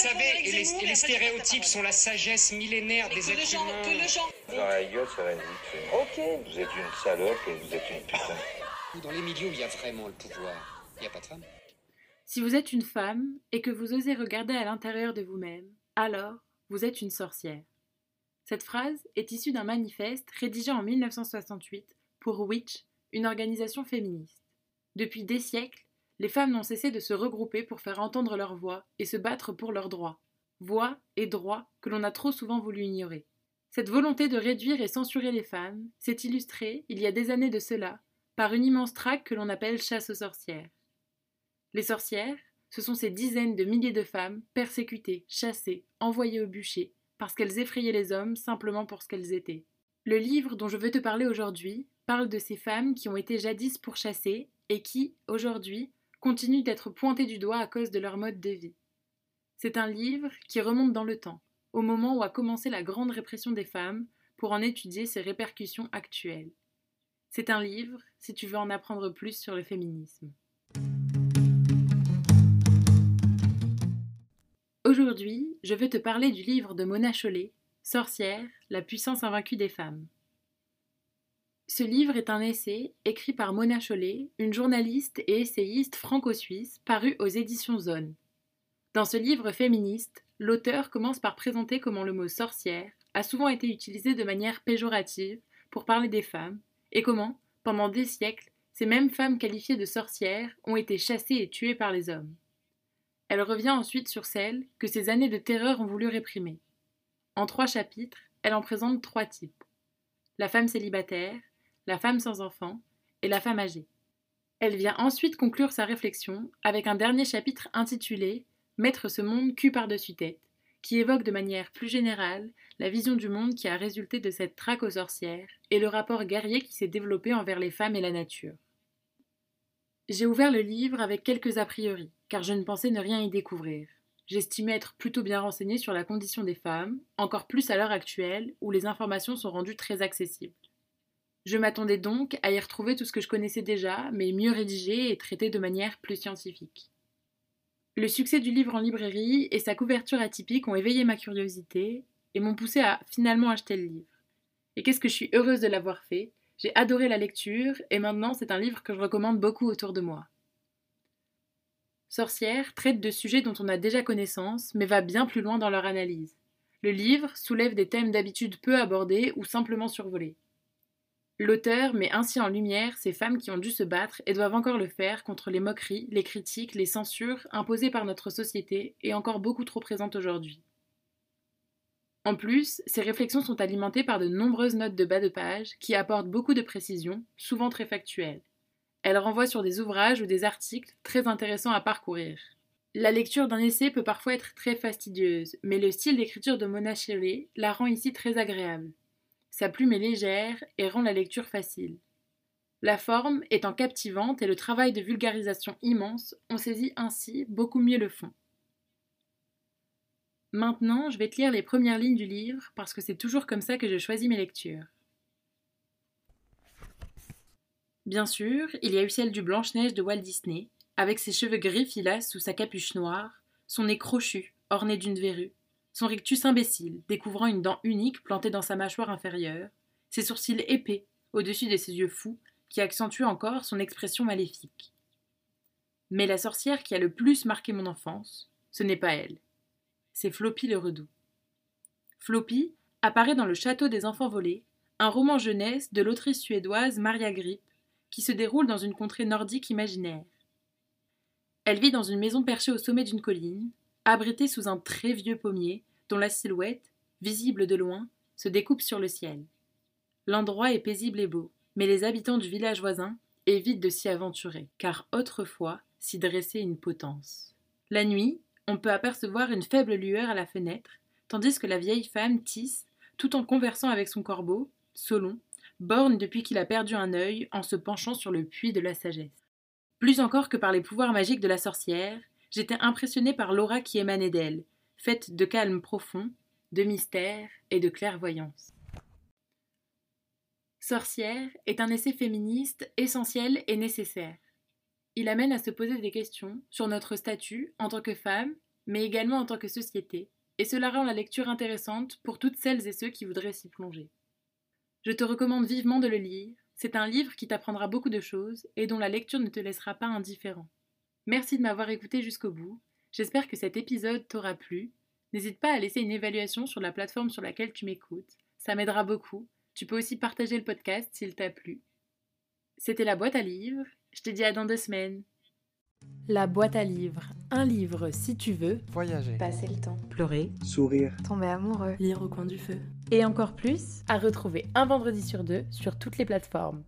savez, et les, et les stéréotypes sont la sagesse millénaire Mais des que le êtres genre, humains. que le genre. Dans la gueule, ça va vite fait. Ok. Vous êtes une salope et vous êtes une putain. Dans les milieux où il y a vraiment le pouvoir, il n'y a pas de femme. Si vous êtes une femme et que vous osez regarder à l'intérieur de vous-même, alors vous êtes une sorcière. Cette phrase est issue d'un manifeste rédigé en 1968 pour Witch, une organisation féministe. Depuis des siècles, les femmes n'ont cessé de se regrouper pour faire entendre leur voix et se battre pour leurs droits. Voix et droits que l'on a trop souvent voulu ignorer. Cette volonté de réduire et censurer les femmes s'est illustrée, il y a des années de cela, par une immense traque que l'on appelle chasse aux sorcières. Les sorcières, ce sont ces dizaines de milliers de femmes persécutées, chassées, envoyées au bûcher, parce qu'elles effrayaient les hommes simplement pour ce qu'elles étaient. Le livre dont je veux te parler aujourd'hui parle de ces femmes qui ont été jadis pourchassées et qui, aujourd'hui, continuent d'être pointées du doigt à cause de leur mode de vie. C'est un livre qui remonte dans le temps, au moment où a commencé la grande répression des femmes, pour en étudier ses répercussions actuelles. C'est un livre si tu veux en apprendre plus sur le féminisme. Aujourd'hui, je veux te parler du livre de Mona Chollet, Sorcière, la puissance invaincue des femmes. Ce livre est un essai écrit par Mona Chollet, une journaliste et essayiste franco-suisse paru aux éditions Zone. Dans ce livre féministe, l'auteur commence par présenter comment le mot sorcière a souvent été utilisé de manière péjorative pour parler des femmes et comment, pendant des siècles, ces mêmes femmes qualifiées de sorcières ont été chassées et tuées par les hommes. Elle revient ensuite sur celles que ces années de terreur ont voulu réprimer. En trois chapitres, elle en présente trois types. La femme célibataire, la femme sans enfant et la femme âgée. Elle vient ensuite conclure sa réflexion avec un dernier chapitre intitulé Mettre ce monde cul par-dessus tête, qui évoque de manière plus générale la vision du monde qui a résulté de cette traque aux sorcières et le rapport guerrier qui s'est développé envers les femmes et la nature. J'ai ouvert le livre avec quelques a priori, car je ne pensais ne rien y découvrir. J'estimais être plutôt bien renseignée sur la condition des femmes, encore plus à l'heure actuelle où les informations sont rendues très accessibles. Je m'attendais donc à y retrouver tout ce que je connaissais déjà, mais mieux rédigé et traité de manière plus scientifique. Le succès du livre en librairie et sa couverture atypique ont éveillé ma curiosité et m'ont poussé à finalement acheter le livre. Et qu'est-ce que je suis heureuse de l'avoir fait, j'ai adoré la lecture et maintenant c'est un livre que je recommande beaucoup autour de moi. Sorcière traite de sujets dont on a déjà connaissance, mais va bien plus loin dans leur analyse. Le livre soulève des thèmes d'habitude peu abordés ou simplement survolés. L'auteur met ainsi en lumière ces femmes qui ont dû se battre et doivent encore le faire contre les moqueries, les critiques, les censures imposées par notre société et encore beaucoup trop présentes aujourd'hui. En plus, ces réflexions sont alimentées par de nombreuses notes de bas de page qui apportent beaucoup de précisions, souvent très factuelles. Elles renvoient sur des ouvrages ou des articles très intéressants à parcourir. La lecture d'un essai peut parfois être très fastidieuse, mais le style d'écriture de Mona Chollet la rend ici très agréable. Sa plume est légère et rend la lecture facile. La forme étant captivante et le travail de vulgarisation immense, on saisit ainsi beaucoup mieux le fond. Maintenant, je vais te lire les premières lignes du livre parce que c'est toujours comme ça que je choisis mes lectures. Bien sûr, il y a eu celle du Blanche-Neige de Walt Disney, avec ses cheveux gris filasse sous sa capuche noire, son nez crochu, orné d'une verrue, son rictus imbécile, découvrant une dent unique plantée dans sa mâchoire inférieure, ses sourcils épais au-dessus de ses yeux fous, qui accentuent encore son expression maléfique. Mais la sorcière qui a le plus marqué mon enfance, ce n'est pas elle. C'est Floppy le Redoux. Floppy apparaît dans Le Château des Enfants Volés, un roman jeunesse de l'autrice suédoise Maria Grip, qui se déroule dans une contrée nordique imaginaire. Elle vit dans une maison perchée au sommet d'une colline, abritée sous un très vieux pommier dont la silhouette, visible de loin, se découpe sur le ciel. L'endroit est paisible et beau, mais les habitants du village voisin évitent de s'y aventurer, car autrefois s'y dressait une potence. La nuit, on peut apercevoir une faible lueur à la fenêtre, tandis que la vieille femme tisse, tout en conversant avec son corbeau, Solon, borgne depuis qu'il a perdu un œil en se penchant sur le puits de la sagesse. Plus encore que par les pouvoirs magiques de la sorcière, j'étais impressionné par l'aura qui émanait d'elle, faite de calme profond, de mystère et de clairvoyance. Sorcière est un essai féministe essentiel et nécessaire. Il amène à se poser des questions sur notre statut en tant que femme mais également en tant que société, et cela rend la lecture intéressante pour toutes celles et ceux qui voudraient s'y plonger. Je te recommande vivement de le lire, c'est un livre qui t'apprendra beaucoup de choses et dont la lecture ne te laissera pas indifférent. Merci de m'avoir écouté jusqu'au bout, j'espère que cet épisode t'aura plu. N'hésite pas à laisser une évaluation sur la plateforme sur laquelle tu m'écoutes, ça m'aidera beaucoup. Tu peux aussi partager le podcast s'il t'a plu. C'était la boîte à livres, je te dis à dans deux semaines. La boîte à livres, un livre si tu veux. Voyager. Passer le temps. Pleurer. Sourire. Tomber amoureux. Lire au coin du feu. Et encore plus, à retrouver un vendredi sur deux sur toutes les plateformes.